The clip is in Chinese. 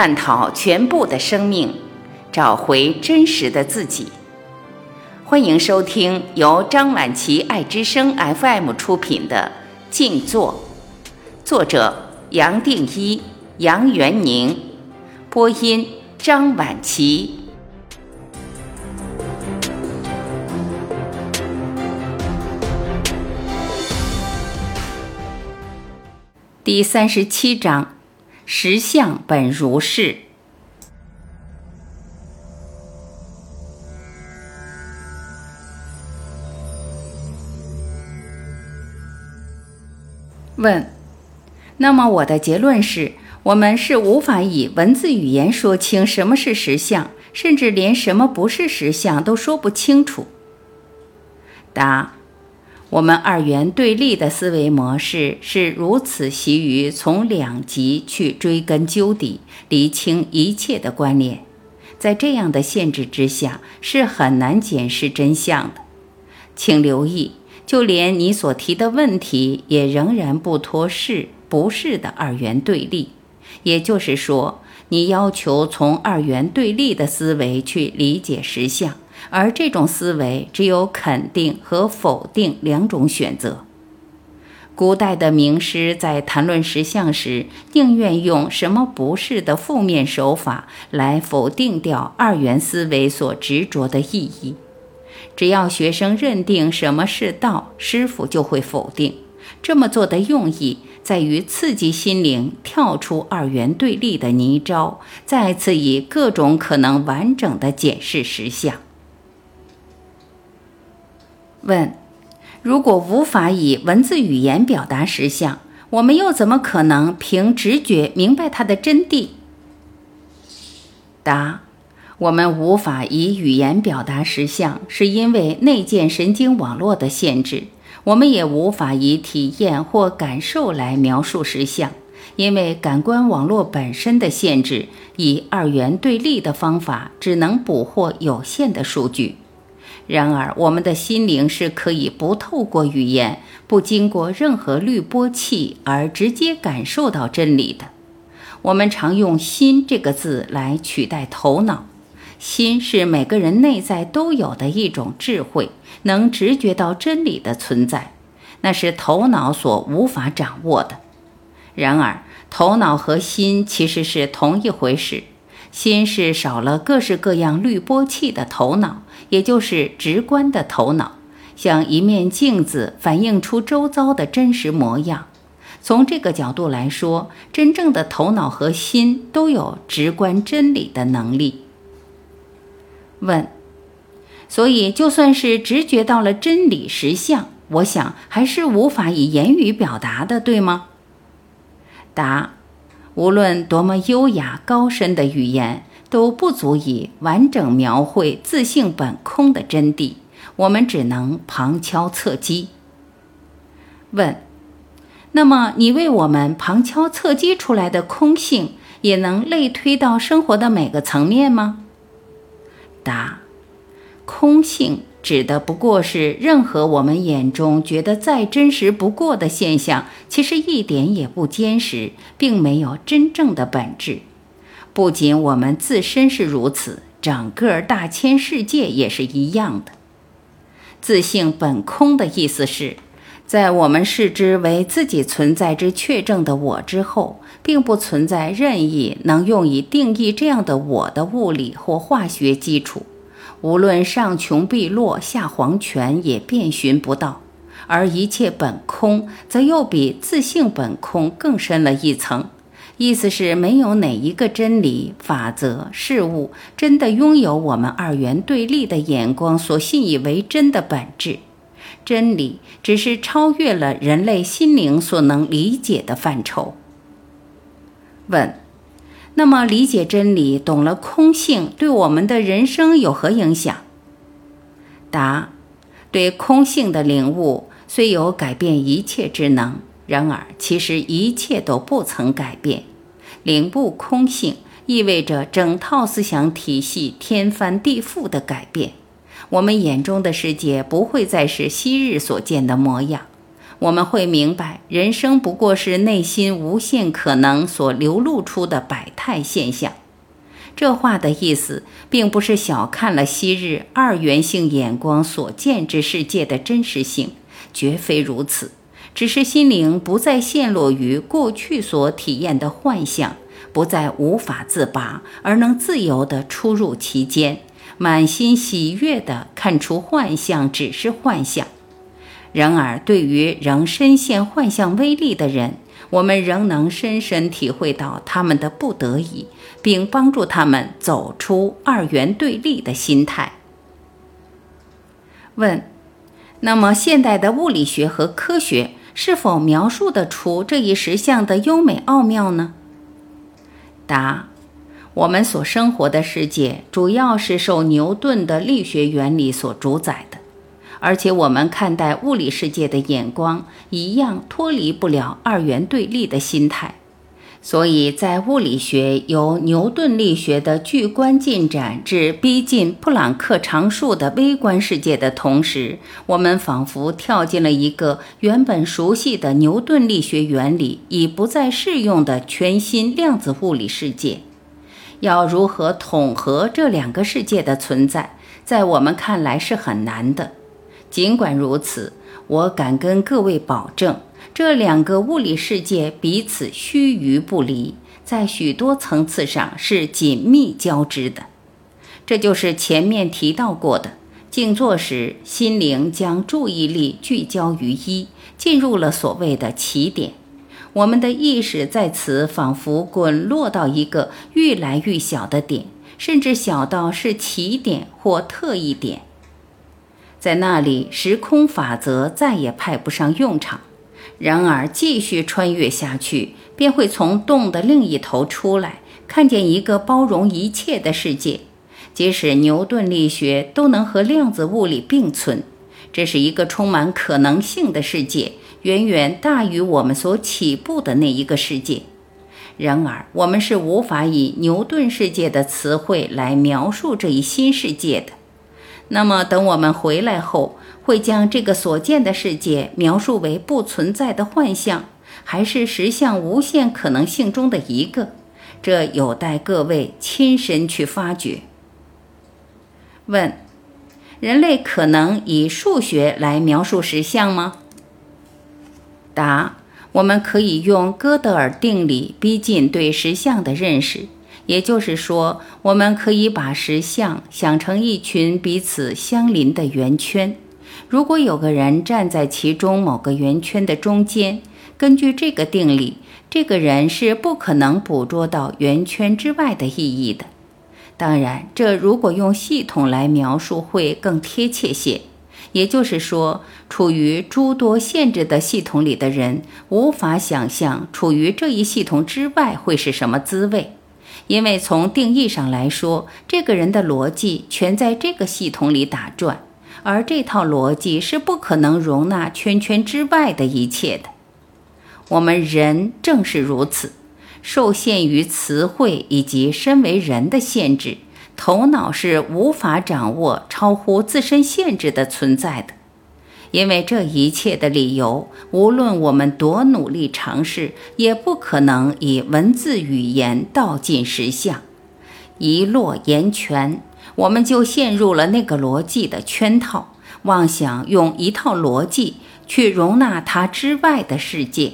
探讨全部的生命，找回真实的自己。欢迎收听由张晚琪爱之声 FM 出品的《静坐》，作者杨定一、杨元宁，播音张晚琪。第三十七章：实相本如是。问：那么我的结论是，我们是无法以文字语言说清什么是实相，甚至连什么不是实相都说不清楚。答。我们二元对立的思维模式是如此习于从两极去追根究底、厘清一切的关联，在这样的限制之下，是很难检视真相的。请留意，就连你所提的问题，也仍然不脱是不是的二元对立。也就是说，你要求从二元对立的思维去理解实相。而这种思维只有肯定和否定两种选择。古代的名师在谈论实相时，宁愿用什么不是的负面手法来否定掉二元思维所执着的意义。只要学生认定什么是道，师傅就会否定。这么做的用意在于刺激心灵跳出二元对立的泥沼，再次以各种可能完整的检视实相。问：如果无法以文字语言表达实相，我们又怎么可能凭直觉明白它的真谛？答：我们无法以语言表达实相，是因为内建神经网络的限制；我们也无法以体验或感受来描述实相，因为感官网络本身的限制。以二元对立的方法，只能捕获有限的数据。然而，我们的心灵是可以不透过语言，不经过任何滤波器而直接感受到真理的。我们常用“心”这个字来取代头脑。心是每个人内在都有的一种智慧，能直觉到真理的存在，那是头脑所无法掌握的。然而，头脑和心其实是同一回事。心是少了各式各样滤波器的头脑，也就是直观的头脑，像一面镜子，反映出周遭的真实模样。从这个角度来说，真正的头脑和心都有直观真理的能力。问：所以就算是直觉到了真理实相，我想还是无法以言语表达的，对吗？答。无论多么优雅高深的语言，都不足以完整描绘自性本空的真谛。我们只能旁敲侧击。问：那么你为我们旁敲侧击出来的空性，也能类推到生活的每个层面吗？答：空性。指的不过是任何我们眼中觉得再真实不过的现象，其实一点也不坚实，并没有真正的本质。不仅我们自身是如此，整个大千世界也是一样的。自性本空的意思是，在我们视之为自己存在之确证的我之后，并不存在任意能用以定义这样的我的物理或化学基础。无论上穷碧落下黄泉，也遍寻不到；而一切本空，则又比自性本空更深了一层。意思是，没有哪一个真理、法则、事物真的拥有我们二元对立的眼光所信以为真的本质。真理只是超越了人类心灵所能理解的范畴。问。那么，理解真理、懂了空性，对我们的人生有何影响？答：对空性的领悟虽有改变一切之能，然而其实一切都不曾改变。领悟空性，意味着整套思想体系天翻地覆的改变。我们眼中的世界不会再是昔日所见的模样。我们会明白，人生不过是内心无限可能所流露出的百态现象。这话的意思，并不是小看了昔日二元性眼光所见之世界的真实性，绝非如此。只是心灵不再陷落于过去所体验的幻象，不再无法自拔，而能自由地出入其间，满心喜悦地看出幻象只是幻象。然而，对于仍深陷幻象威力的人，我们仍能深深体会到他们的不得已，并帮助他们走出二元对立的心态。问：那么，现代的物理学和科学是否描述得出这一实相的优美奥妙呢？答：我们所生活的世界主要是受牛顿的力学原理所主宰的。而且我们看待物理世界的眼光一样脱离不了二元对立的心态，所以在物理学由牛顿力学的巨观进展至逼近普朗克常数的微观世界的同时，我们仿佛跳进了一个原本熟悉的牛顿力学原理已不再适用的全新量子物理世界。要如何统合这两个世界的存在，在我们看来是很难的。尽管如此，我敢跟各位保证，这两个物理世界彼此须臾不离，在许多层次上是紧密交织的。这就是前面提到过的，静坐时心灵将注意力聚焦于一，进入了所谓的起点。我们的意识在此仿佛滚落到一个愈来愈小的点，甚至小到是起点或特异点。在那里，时空法则再也派不上用场。然而，继续穿越下去，便会从洞的另一头出来，看见一个包容一切的世界。即使牛顿力学都能和量子物理并存，这是一个充满可能性的世界，远远大于我们所起步的那一个世界。然而，我们是无法以牛顿世界的词汇来描述这一新世界的。那么，等我们回来后，会将这个所见的世界描述为不存在的幻象，还是实相无限可能性中的一个？这有待各位亲身去发掘。问：人类可能以数学来描述实相吗？答：我们可以用哥德尔定理逼近对实相的认识。也就是说，我们可以把实相想成一群彼此相邻的圆圈。如果有个人站在其中某个圆圈的中间，根据这个定理，这个人是不可能捕捉到圆圈之外的意义的。当然，这如果用系统来描述会更贴切些。也就是说，处于诸多限制的系统里的人，无法想象处于这一系统之外会是什么滋味。因为从定义上来说，这个人的逻辑全在这个系统里打转，而这套逻辑是不可能容纳圈圈之外的一切的。我们人正是如此，受限于词汇以及身为人的限制，头脑是无法掌握超乎自身限制的存在的。因为这一切的理由，无论我们多努力尝试，也不可能以文字语言道尽实相。一落言全，我们就陷入了那个逻辑的圈套，妄想用一套逻辑去容纳它之外的世界。